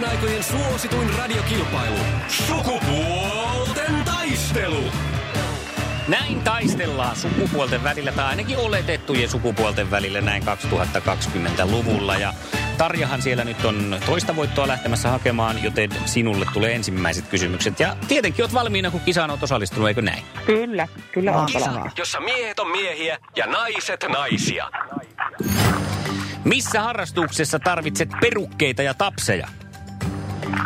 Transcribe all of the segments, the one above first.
Kaikkien aikojen suosituin radiokilpailu. Sukupuolten taistelu. Näin taistellaan sukupuolten välillä, tai ainakin oletettujen sukupuolten välillä näin 2020-luvulla. Ja Tarjahan siellä nyt on toista voittoa lähtemässä hakemaan, joten sinulle tulee ensimmäiset kysymykset. Ja tietenkin oot valmiina, kun kisaan oot osallistunut, eikö näin? Kyllä, kyllä on Kisa, jossa miehet on miehiä ja naiset naisia. Missä harrastuksessa tarvitset perukkeita ja tapseja?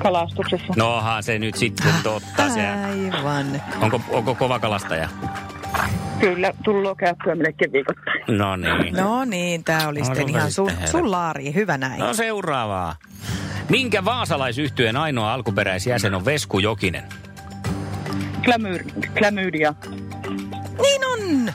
Kalastuksessa. Nohan se nyt sitten totta. Se, Aivan. onko, onko kova kalastaja? Kyllä, tullut käyttöä melkein viikoittain. No niin. No niin, tää oli No, sitten ihan sun, sun laari. Hyvä näin. No seuraavaa. Minkä vaasalaisyhtyeen ainoa alkuperäisjäsen on Vesku Jokinen? Klamyr, klamydia. Niin on!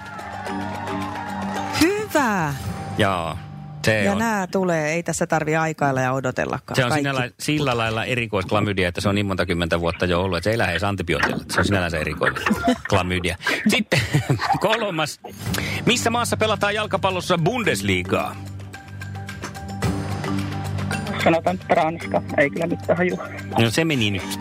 Hyvä! Joo, se Ja on. nämä tulee, ei tässä tarvi aikailla ja odotellakaan. Se on Kaikki. sinällä, sillä lailla erikoisklamydia, että se on niin monta kymmentä vuotta jo ollut, että se ei lähde edes antibiootilla. Se on sinällään se erikoinen klamydia. Sitten kolmas. Missä maassa pelataan jalkapallossa Bundesligaa? Sanotaan, Ranska. Ei kyllä mitään hajua. No se meni nyt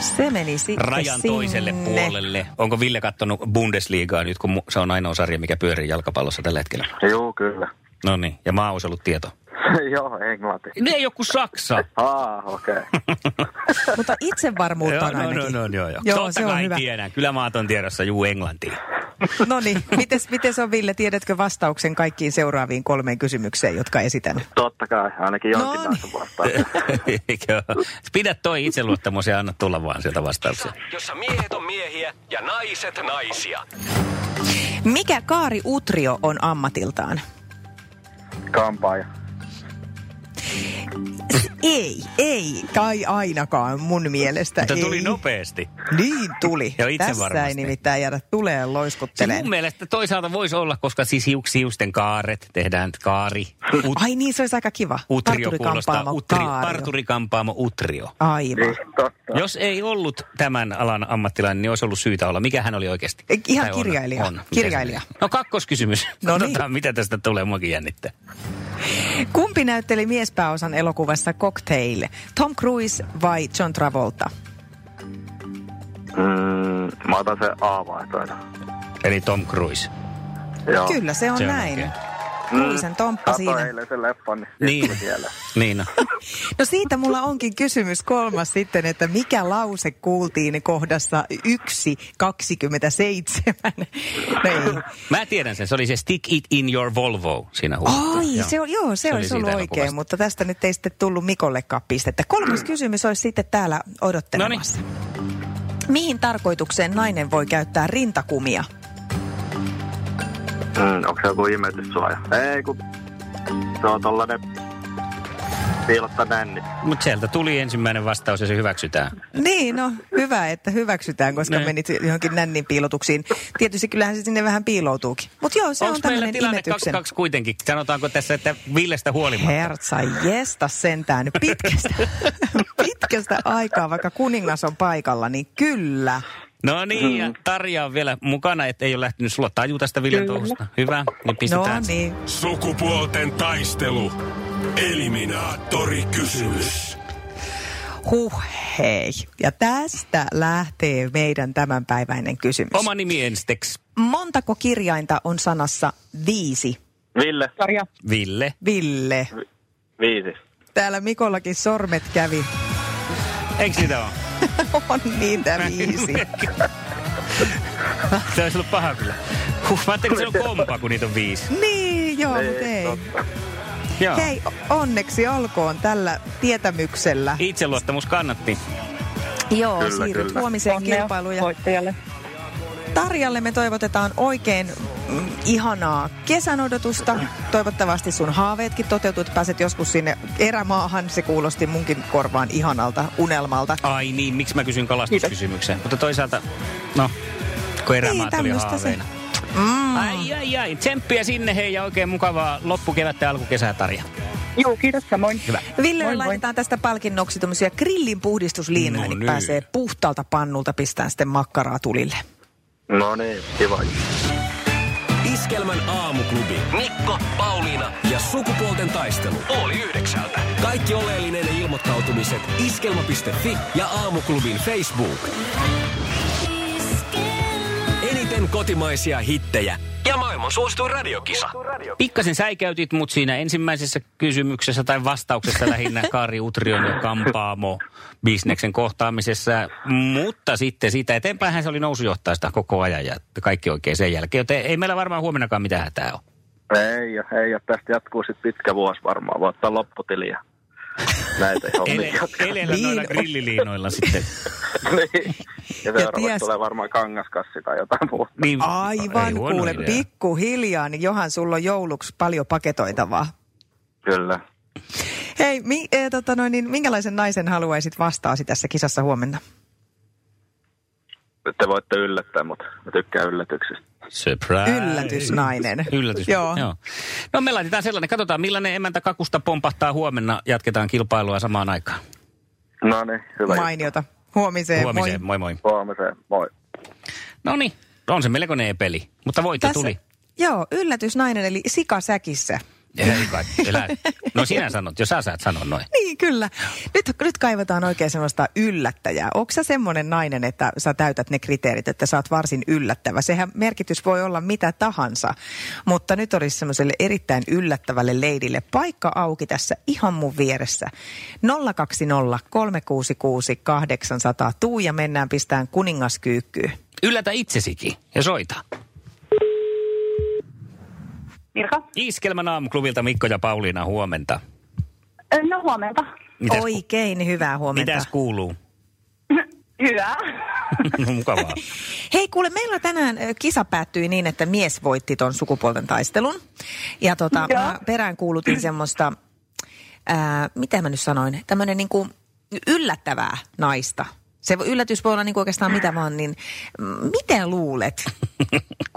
Se meni sitten rajan sinne. toiselle puolelle. Onko Ville kattonut Bundesligaa nyt, kun se on ainoa sarja, mikä pyörii jalkapallossa tällä hetkellä? Joo, kyllä. No niin, ja maa olisi ollut tieto. Joo, englanti. Ne ei ole kuin Saksa. Aa, okei. Mutta itsevarmuutta on no, ainakin. no, no, joo, joo. Joo, Totta se on kai hyvä. tiedän. Kyllä maat on tiedossa, juu Englantiin. No niin, mites, mites on Ville, tiedätkö vastauksen kaikkiin seuraaviin kolmeen kysymykseen, jotka esitän? Totta kai, ainakin No jonkinlaista vastauksia. Eikö? Pidä toi itseluottamus ja anna tulla vaan sieltä vastauksia. Jossa miehet on miehiä ja naiset naisia. Mikä Kaari Utrio on ammatiltaan? Kampaaja. Ei, ei, tai ainakaan mun mielestä Mutta ei. tuli nopeasti. Niin tuli. Joo, itse Tässä varmasti. ei nimittäin jäädä tulee Se loiskuttelemaan. mun mielestä toisaalta voisi olla, koska siis hiuks, hiusten kaaret, tehdään kaari. Ut, Ai niin, se olisi aika kiva. utrio kuulostaa, utri, parturikampaamo utrio. Aivan. Niin. Jos ei ollut tämän alan ammattilainen, niin olisi ollut syytä olla. Mikä hän oli oikeasti? Ihan Tai on- kirjailija. On. Se Kirjailija. No kakkoskysymys. No niin. Odotetaan, mitä tästä tulee. Muakin jännittää. Kumpi näytteli miespääosan elokuvassa Cocktail? Tom Cruise vai John Travolta? Mm, mä otan se A-vaihtoehdon. Eli Tom Cruise. Joo. Kyllä, se on Se on näin. oikein. Cruisen tomppa Kato siinä. eilen sen leffan, niin, Niin. niin. siellä. Niin no. Siitä mulla onkin kysymys kolmas sitten, että mikä lause kuultiin kohdassa 1.27? No ei. Mä tiedän sen. Se oli se Stick It in Your Volvo siinä huudettu. Ai, Joo. se on, joo, se, Se oli olisi ollut elokuvasta. oikein, mutta tästä nyt ei sitten tullut Mikollekaan pistettä. Kolmas kysymys olisi sitten täällä odottelemassa. Mihin tarkoitukseen nainen voi käyttää rintakumia? Mm, onko se joku imetyssuoja? Ei, kun se on tollanen piilottaa nänni. Mutta sieltä tuli ensimmäinen vastaus ja se hyväksytään. Niin, no hyvä, että hyväksytään, koska Niin. menit johonkin nännin piilotuksiin. Tietysti kyllähän se sinne vähän piiloutuukin. Mutta joo, se Onko on tämmöinen tilanne imetyksen. 2-2 kuitenkin? Sanotaanko tässä, että Villestä huolimatta? Hertsa, jesta sentään pitkästä, pitkästä aikaa, vaikka kuningas on paikalla, niin kyllä. No niin, ja Tarja on vielä mukana, että ei ole lähtenyt sulla taju tästä Viljan Kyllä. touhusta. Hyvä, niin No pistetään. niin. Sukupuolten taistelu. Eliminaattori kysymys. Huh, hei. Ja tästä lähtee meidän tämänpäiväinen kysymys. Oma nimi ensiksi. Montako kirjainta on sanassa viisi? Ville, Sarja. Ville. Ville. viisi. Täällä Mikollakin sormet kävi. Eikö sitä ole? On niitä viisi. Se olisi ollut paha kyllä. Huh, mä ajattelin, että se on kompa, kun niitä on viisi. Niin, joo, mutta ei. totta. Joo. Hei, onneksi olkoon tällä tietämyksellä. Itseluottamus kannatti. Joo, Kyllä, siirryt kyllä. huomiseen Onnea kilpailuun. Ja voittajalle. Tarjalle me toivotetaan oikein ihanaa kesän odotusta. Toivottavasti sun haaveetkin toteutuu, että pääset joskus sinne erämaahan. Se kuulosti munkin korvaan ihanalta unelmalta. Ai niin, miksi mä kysyn kalastuskysymyksen? Mutta toisaalta, no, kun erämaat oli tämmöstä se. haaveina. Ai, ai, ai. Tsemppiä sinne hei ja oikein mukavaa loppukevättä ja alkukesää, Tarja. Joo, kiitos samoin. Hyvä. Ville Moi, moi. laitetaan tästä palkinnoksi tämmöisiä grillin puhdistusliinoja, No niin niin. pääsee puhtaalta pannulta pistää sitten makkaraa tulille. No niin, kiva. Iskelmän aamuklubi. Mikko, Pauliina ja sukupuolten taistelu. Oli yhdeksältä. Kaikki oleellinen ilmoittautumiset iskelma.fi ja aamuklubin Facebook. Eniten kotimaisia hittejä ja maailman suosituin radiokisa. Pikkasen säikäytit mut siinä ensimmäisessä kysymyksessä tai vastauksessa lähinnä Kari Utrion ja Kampaamo bisneksen kohtaamisessa. Mutta sitten siitä eteenpäin se oli nousujohtajasta koko ajan ja kaikki oikein sen jälkeen. Joten ei meillä varmaan huomennakaan mitään hätää ole. Ei ei ole. Tästä jatkuu sitten pitkä vuosi varmaan. Voi ottaa lopputiliä. Näitä hommia elellä Niin. noilla grilliliinoilla sitten. niin. Ja seuraavaksi ties- tulee varmaan kangaskassi tai jotain muuta. Niin, Aivan, kuule, idea. pikkuhiljaa, niin Johan, sulla on jouluksi paljon paketoitavaa. Kyllä. Hei, mi, e, tota noin, niin minkälaisen naisen haluaisit vastaasi tässä kisassa huomenna? Te voitte yllättää, mutta mä tykkään yllätyksistä. Surprise. Yllätysnainen. Yllätys. Joo. Joo. No me laitetaan sellainen. Katsotaan millainen emäntä kakusta pompahtaa huomenna. Jatketaan kilpailua samaan aikaan. No niin, hyvä. Mainiota. Huomiseen. Huomiseen. Moi moi. juttu. Huomiseen. Moi. No niin, on se melkoinen peli. Mutta voitto Tässä, tuli. Joo, yllätysnainen eli sikasäkissä. Ei kai, elä. No sinä sanot, jos sä saat sanoa noin. Niin, kyllä. Nyt, nyt kaivataan oikein semmoista yllättäjää. Onko sä semmoinen nainen, että sä täytät ne kriteerit, että sä oot varsin yllättävä? Sehän merkitys voi olla mitä tahansa, mutta nyt olisi semmoiselle erittäin yllättävälle leidille paikka auki tässä ihan mun vieressä. 020 366 800. Tuu ja mennään pistään kuningaskyykkyyn. Yllätä itsesikin ja soita. Mirka? Iskelmän aamuklubilta Mikko ja Pauliina huomenta. No huomenta. Mitäs, Oikein hyvää huomenta. mitäs kuuluu? Hyvä. No, Mukavaa. Hei kuule, meillä tänään kisa päättyi niin, että mies voitti ton sukupuolten taistelun. Ja tota, Joo. mä perään kuulutin semmoista, ää, mitä mä nyt sanoin, tämmöinen niinku yllättävää naista. Se voi- yllätys voi olla niinku oikeastaan mitä vaan, niin miten luulet,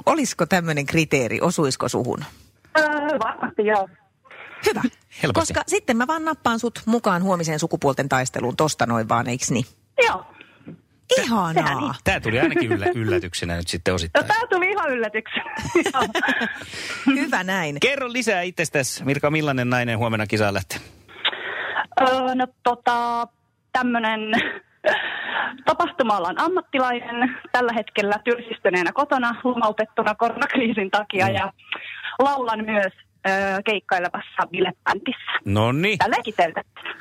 olisiko tämmöinen kriteeri, osuisiko suhun? Öö, varmasti joo. Hyvä. Helposti. Koska sitten mä vaan nappaan sut mukaan huomiseen sukupuolten taisteluun tosta noin vaan, eiks niin? Joo. Ihanaa. Tämä tuli ainakin yllä, yllätyksenä nyt sitten No, osittain. tää tuli ihan yllätyksenä. Joo. Hyvä näin. Kerro lisää itsestäsi. Mirka, millainen nainen huomenna kisaan lähtee? öö, no tota, tämmönen tapahtuma-alan ammattilainen tällä hetkellä tylsistyneenä kotona lomautettuna koronakriisin takia ja laulan myös öö, keikkailevassa bilepäntissä. No niin. Tällä kiteytettynä.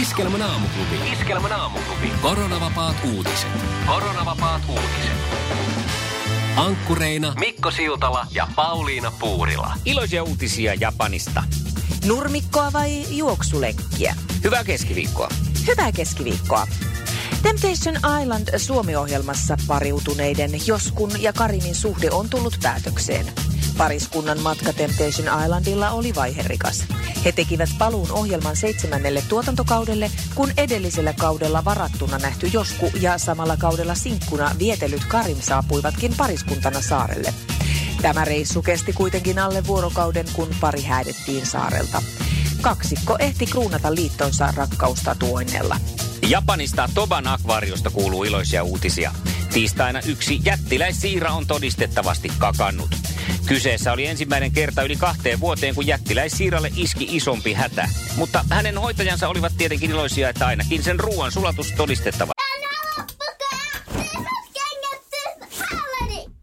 Iskelmän aamuklubi. Iskelmän aamuklubi. Koronavapaat uutiset. Koronavapaat uutiset. Ankkureina Mikko Siltala ja Pauliina Puurila. Iloisia uutisia Japanista. Nurmikkoa vai juoksulenkkiä? Hyvää keskiviikkoa. Hyvää keskiviikkoa. Temptation Island Suomi-ohjelmassa pariutuneiden Joskun ja Karimin suhde on tullut päätökseen. Pariskunnan matka Temptation Islandilla oli vaiherikas. He tekivät paluun ohjelman seitsemännelle tuotantokaudelle, kun edellisellä kaudella varattuna nähty Josku ja samalla kaudella sinkkuna vietellyt Karim saapuivatkin pariskuntana saarelle. Tämä reissu kesti kuitenkin alle vuorokauden, kun pari häädettiin saarelta. Kaksikko ehti kruunata liittonsa rakkaustatuoinnella. Japanista Toban akvaariosta kuuluu iloisia uutisia. Tiistaina yksi jättiläissiira on todistettavasti kakannut. Kyseessä oli ensimmäinen kerta yli kahteen vuoteen, kun jättiläissiiralle iski isompi hätä. Mutta hänen hoitajansa olivat tietenkin iloisia, että ainakin sen ruoan sulatus todistettava.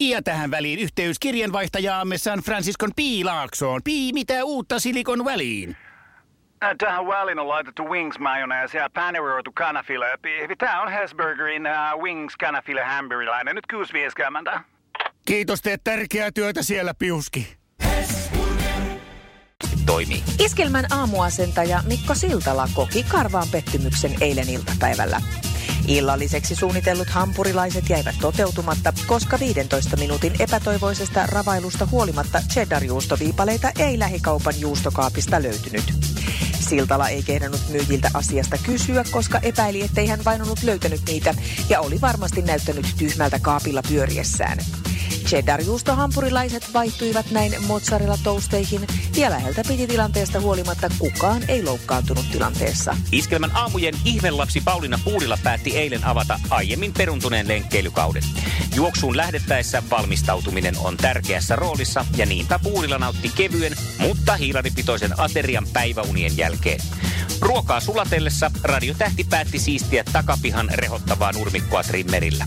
Ja tähän väliin yhteys kirjanvaihtajaamme San Franciscon Piilaaksoon. Pii, mitä uutta Silikon väliin? Äh, Tähän väliin on laitettu wings mayonnaise ja paneroitu kanafila. Tämä on Hesburgerin uh, wings kanafila hamburilainen. Nyt 6.50. Kiitos, teet tärkeää työtä siellä, Piuski. Toimii. Iskelmän aamuasentaja Mikko Siltala koki karvaan pettymyksen eilen iltapäivällä. Illalliseksi suunnitellut hampurilaiset jäivät toteutumatta, koska 15 minuutin epätoivoisesta ravailusta huolimatta cheddar-juustoviipaleita ei lähikaupan juustokaapista löytynyt. Siltala ei kehdannut myyjiltä asiasta kysyä, koska epäili, ettei hän vain ollut löytänyt niitä ja oli varmasti näyttänyt tyhmältä kaapilla pyöriessään. Cheddar-juustohampurilaiset vaihtuivat näin mozzarella-tousteihin ja läheltä piti tilanteesta huolimatta kukaan ei loukkaantunut tilanteessa. Iskelmän aamujen ihmelapsi Pauliina Puulilla päätti eilen avata aiemmin peruntuneen lenkkeilykauden. Juoksuun lähdettäessä valmistautuminen on tärkeässä roolissa ja niinpä Puulilla nautti kevyen, mutta hiilaripitoisen aterian päiväunien jälkeen. Ruokaa sulatellessa radiotähti päätti siistiä takapihan rehottavaa nurmikkoa trimmerillä.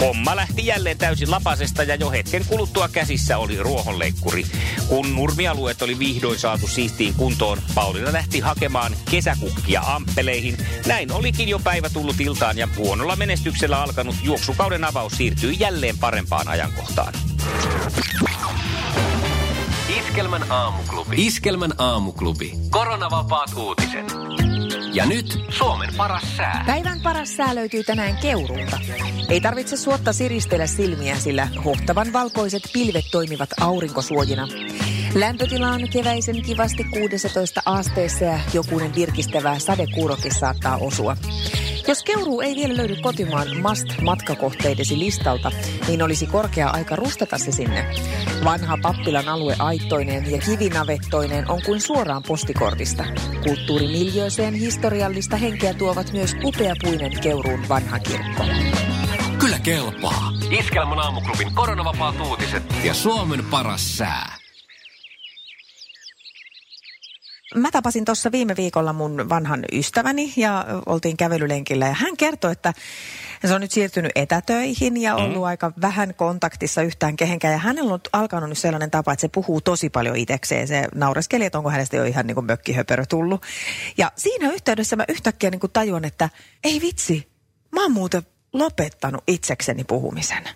Homma lähti jälleen täysin lapasesta ja jo hetken kuluttua käsissä oli ruohonleikkuri. Kun nurmialueet oli vihdoin saatu siistiin kuntoon, Pauliina lähti hakemaan kesäkukkia amppeleihin. Näin olikin jo päivä tullut iltaan ja huonolla menestyksellä alkanut juoksukauden avaus siirtyi jälleen parempaan ajankohtaan. Iskelmän aamuklubi. Iskelmän aamuklubi. Koronavapaat uutiset. Ja nyt Suomen paras sää. Päivän paras sää löytyy tänään Keuruulta. Ei tarvitse suotta siristellä silmiä, sillä hohtavan valkoiset pilvet toimivat aurinkosuojina. Lämpötila on keväisen kivasti 16 asteessa ja jokunen virkistävä sadekuurokin saattaa osua. Jos Keuruu ei vielä löydy kotimaan must-matkakohteidesi listalta, niin olisi korkea aika rustata se sinne. Vanha pappilan alue aittoineen ja kivinavettoineen on kuin suoraan postikortista. Kulttuurimiljööseen historiallista henkeä tuovat myös upeapuinen Keuruun vanha kirkko. Kyllä kelpaa. Iskelmän aamuklubin koronavapaat uutiset ja Suomen paras sää. Mä tapasin tuossa viime viikolla mun vanhan ystäväni ja oltiin kävelylenkillä ja hän kertoi, että se on nyt siirtynyt etätöihin ja ollut mm. aika vähän kontaktissa yhtään kehenkään. Ja hänellä on alkanut nyt sellainen tapa, että se puhuu tosi paljon itsekseen. Se naureskeli, että onko hänestä jo ihan niin kuin mökkihöperö tullut. Ja siinä yhteydessä mä yhtäkkiä niin kuin tajuan, että ei vitsi, mä oon muuten lopettanut itsekseni puhumisen.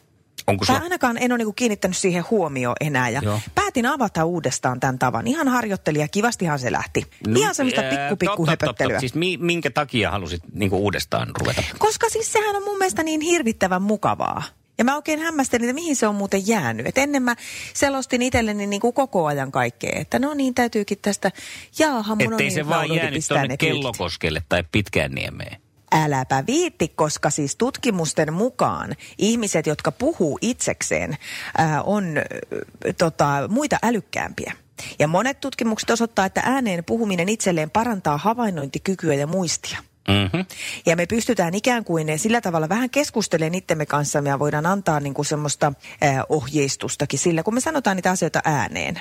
Onko sulla... ainakaan en ole niinku kiinnittänyt siihen huomioon enää. Ja Joo. päätin avata uudestaan tämän tavan. Ihan harjoittelija, kivastihan se lähti. Ihan semmoista ää, pikku pikku totta, totta. höpöttelyä. Siis mi- minkä takia halusit niinku uudestaan ruveta? Koska siis sehän on mun mielestä niin hirvittävän mukavaa. Ja mä oikein hämmästelin, että mihin se on muuten jäänyt. Et ennen mä selostin itselleni niin kuin koko ajan kaikkea. Että no niin, täytyykin tästä, jaaha, mun on Ettei niin se vaan jäänyt tuonne. Kellokoskelle tai Pitkään niemeen. Äläpä viitti, koska siis tutkimusten mukaan ihmiset, jotka puhuu itsekseen, ää, on ä, tota, muita älykkäämpiä. Ja monet tutkimukset osoittaa, että ääneen puhuminen itselleen parantaa havainnointikykyä ja muistia. Mm-hmm. Ja me pystytään ikään kuin sillä tavalla vähän keskustelemaan itsemme kanssa ja voidaan antaa niin kuin semmoista ää, ohjeistustakin sillä, kun me sanotaan niitä asioita ääneen.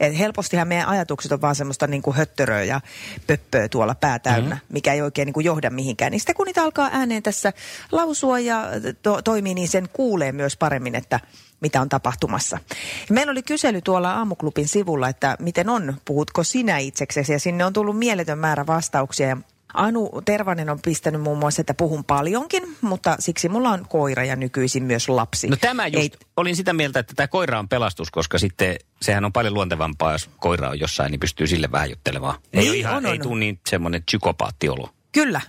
Et helpostihan meidän ajatukset on vaan semmoista niin kuin höttöröä ja pöppöä tuolla pää täynnä, mm-hmm. mikä ei oikein niin kuin johda mihinkään. Niin sitten kun niitä alkaa ääneen tässä lausua ja to- toimii, niin sen kuulee myös paremmin, että mitä on tapahtumassa. Meillä oli kysely tuolla aamuklubin sivulla, että miten on, puhutko sinä itseksesi, ja sinne on tullut mieletön määrä vastauksia. Ja Anu Tervanen on pistänyt muun muassa, että puhun paljonkin, mutta siksi mulla on koira ja nykyisin myös lapsi. No tämä just, Ei, olin sitä mieltä, että tämä koira on pelastus, koska sitten sehän on paljon luontevampaa, jos koira on jossain, niin pystyy sille vähän juttelemaan. Ei, Niin, ihan, on, ei on. tule niin semmoinen psykopaattiolo. Kyllä.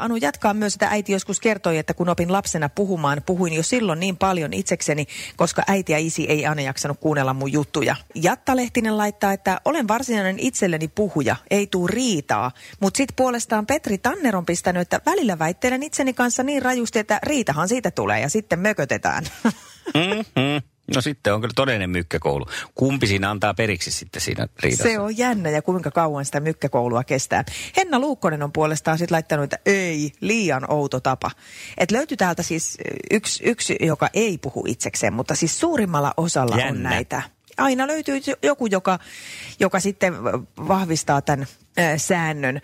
Anu jatkaa myös, että äiti joskus kertoi, että kun opin lapsena puhumaan, puhuin jo silloin niin paljon itsekseni, koska äiti ja isi ei aina jaksanut kuunnella mun juttuja. Jatta Lehtinen laittaa, että olen varsinainen itselleni puhuja, ei tuu riitaa. Mutta sitten puolestaan Petri Tanner on pistänyt, että välillä väittelen itseni kanssa niin rajusti, että riitahan siitä tulee ja sitten mökötetään. Mm-hmm. No sitten on kyllä todellinen mykkäkoulu. Kumpi siinä antaa periksi sitten siinä riidassa? Se on jännä ja kuinka kauan sitä mykkäkoulua kestää. Henna Luukkonen on puolestaan sitten laittanut, että ei, liian outo tapa. Et löytyy täältä siis yksi, yksi, joka ei puhu itsekseen, mutta siis suurimmalla osalla Jännä. on näitä aina löytyy joku, joka, joka sitten vahvistaa tämän säännön.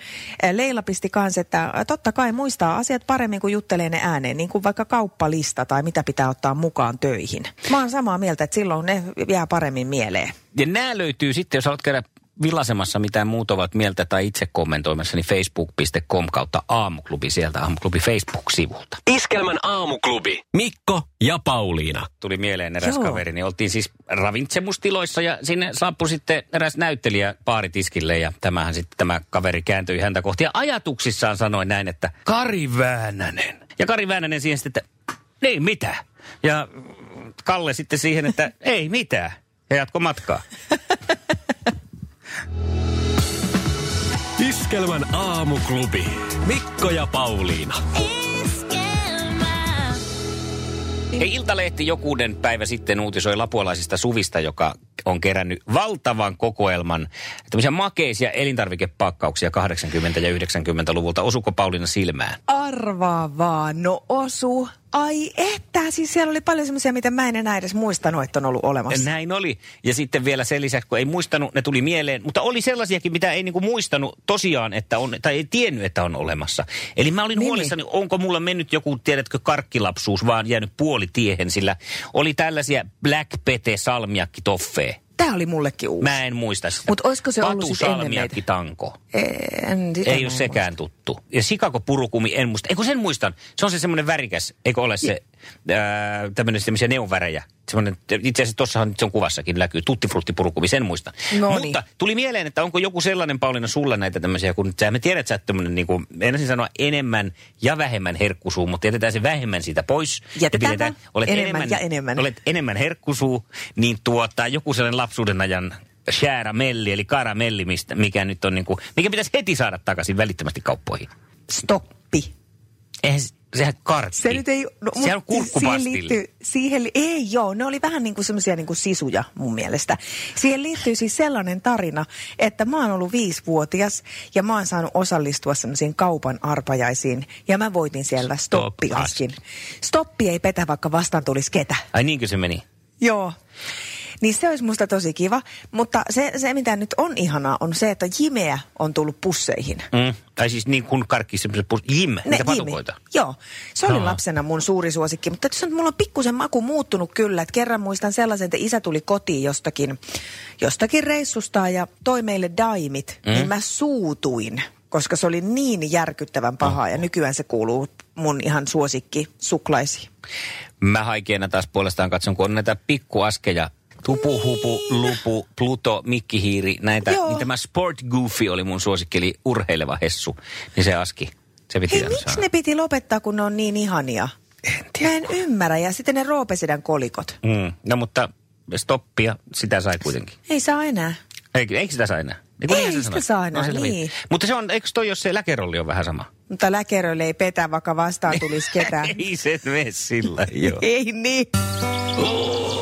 Leila pisti kanssa, että totta kai muistaa asiat paremmin kuin juttelee ne ääneen, niin kuin vaikka kauppalista tai mitä pitää ottaa mukaan töihin. Mä oon samaa mieltä, että silloin ne jää paremmin mieleen. Ja nämä löytyy sitten, jos haluat käydä villasemassa mitä muut ovat mieltä tai itse kommentoimassa, niin facebook.com kautta aamuklubi sieltä aamuklubi Facebook-sivulta. Iskelmän aamuklubi. Mikko ja Pauliina. Tuli mieleen eräs Joo. kaveri, niin oltiin siis ravintsemustiloissa ja sinne saapui sitten eräs näyttelijä paaritiskille ja tämähän sitten tämä kaveri kääntyi häntä kohti ja ajatuksissaan sanoi näin, että Kari Väänänen. Ja Kari Väänänen siihen sitten, että niin mitä? Ja Kalle sitten siihen, että ei mitään. Ja jatko matkaa. Iskelmän aamuklubi. Mikko ja Pauliina. Hei, Iltalehti jokuuden päivä sitten uutisoi lapualaisista Suvista, joka on kerännyt valtavan kokoelman tämmöisiä makeisia elintarvikepakkauksia 80- ja 90-luvulta. Osuko Pauliina silmään? Arvaa vaan, no osu. Ai että, siis siellä oli paljon semmoisia, mitä mä en enää edes muistanut, että on ollut olemassa. Näin oli. Ja sitten vielä sen lisäksi, kun ei muistanut, ne tuli mieleen. Mutta oli sellaisiakin, mitä ei niinku muistanut tosiaan, että on, tai ei tiennyt, että on olemassa. Eli mä olin niin, huolissani, niin. onko mulla mennyt joku, tiedätkö, karkkilapsuus, vaan jäänyt puolitiehen, sillä oli tällaisia Black Pete salmiakki toffee. Tämä oli mullekin uusi. Mä en muista sitä. Mutta olisiko se ollut sitten ennen meitä? tanko. En, ei ole sekään muista. tuttu. Ja Sikako purukumi en muista. Eikö sen muistan? Se on se semmoinen värikäs, eikö ole se tämmöinen semmoisia neonvärejä. Semmoinen, itse asiassa tuossahan se on kuvassakin näkyy, tuttifruttipurukumi, sen muista. No Mutta tuli mieleen, että onko joku sellainen Pauliina sulla näitä tämmöisiä, kun sä me tiedät, että sä tämmöinen niin kuin, ensin sanoa enemmän ja vähemmän herkkusuu, mutta jätetään se vähemmän siitä pois. Jätetään ja pidetään, olet enemmän, enemmän, ja enemmän. Olet enemmän herkkusuu, niin tuota, joku sellainen lapsuuden ajan melli, eli karamelli, mistä, mikä nyt on niin kuin, mikä pitäisi heti saada takaisin välittömästi kauppoihin. Stoppi. Eihän, sehän kartti. Se nyt ei... No, Sehän on kurkkupastilli. Siihen, liittyy, siihen ei joo, ne oli vähän niin kuin semmoisia niin kuin sisuja mun mielestä. Siihen liittyy siis sellainen tarina, että mä oon ollut viisivuotias ja mä oon saanut osallistua semmoisiin kaupan arpajaisiin ja mä voitin siellä stoppiaskin. Stoppi ei petä, vaikka vastaan tulisi ketä. Ai niinkö se meni? Joo. Niin se olisi musta tosi kiva. Mutta se, se mitä nyt on ihanaa, on se, että jimeä on tullut pusseihin. Mm. Tai siis niin kuin karkki semmoiset pus... Jim, ne, niitä patukoita. Joo, se oli no. lapsena mun suuri suosikki. Mutta että mulla on pikkusen maku muuttunut kyllä. Että kerran muistan sellaisen, että isä tuli kotiin jostakin, jostakin reissusta ja toi meille daimit. Mm. Niin mä suutuin koska se oli niin järkyttävän pahaa ja nykyään se kuuluu mun ihan suosikki suklaisiin. Mä haikeena taas puolestaan katson, kun on näitä pikkuaskeja Tupu, hupu, lupu, Pluto, mikkihiiri, näitä. Joo. Niin tämä Sport Goofy oli mun suosikki, eli urheileva hessu. Niin se aski. Se piti Hei, miksi saada. ne piti lopettaa, kun ne on niin ihania? En tiedä. Mä en ymmärrä. Ja sitten ne roopesidän kolikot. Mm. No mutta stoppia, sitä sai kuitenkin. Ei saa enää. Eikö, eikö sitä saa enää? Ei, ei sitä saa enää, no, niin. Mutta se on, eikö toi, jos se läkerolli on vähän sama? Mutta läkerolli ei petä, vaikka vastaan tulisi ketään. ei se mene sillä, joo. ei niin. Oh,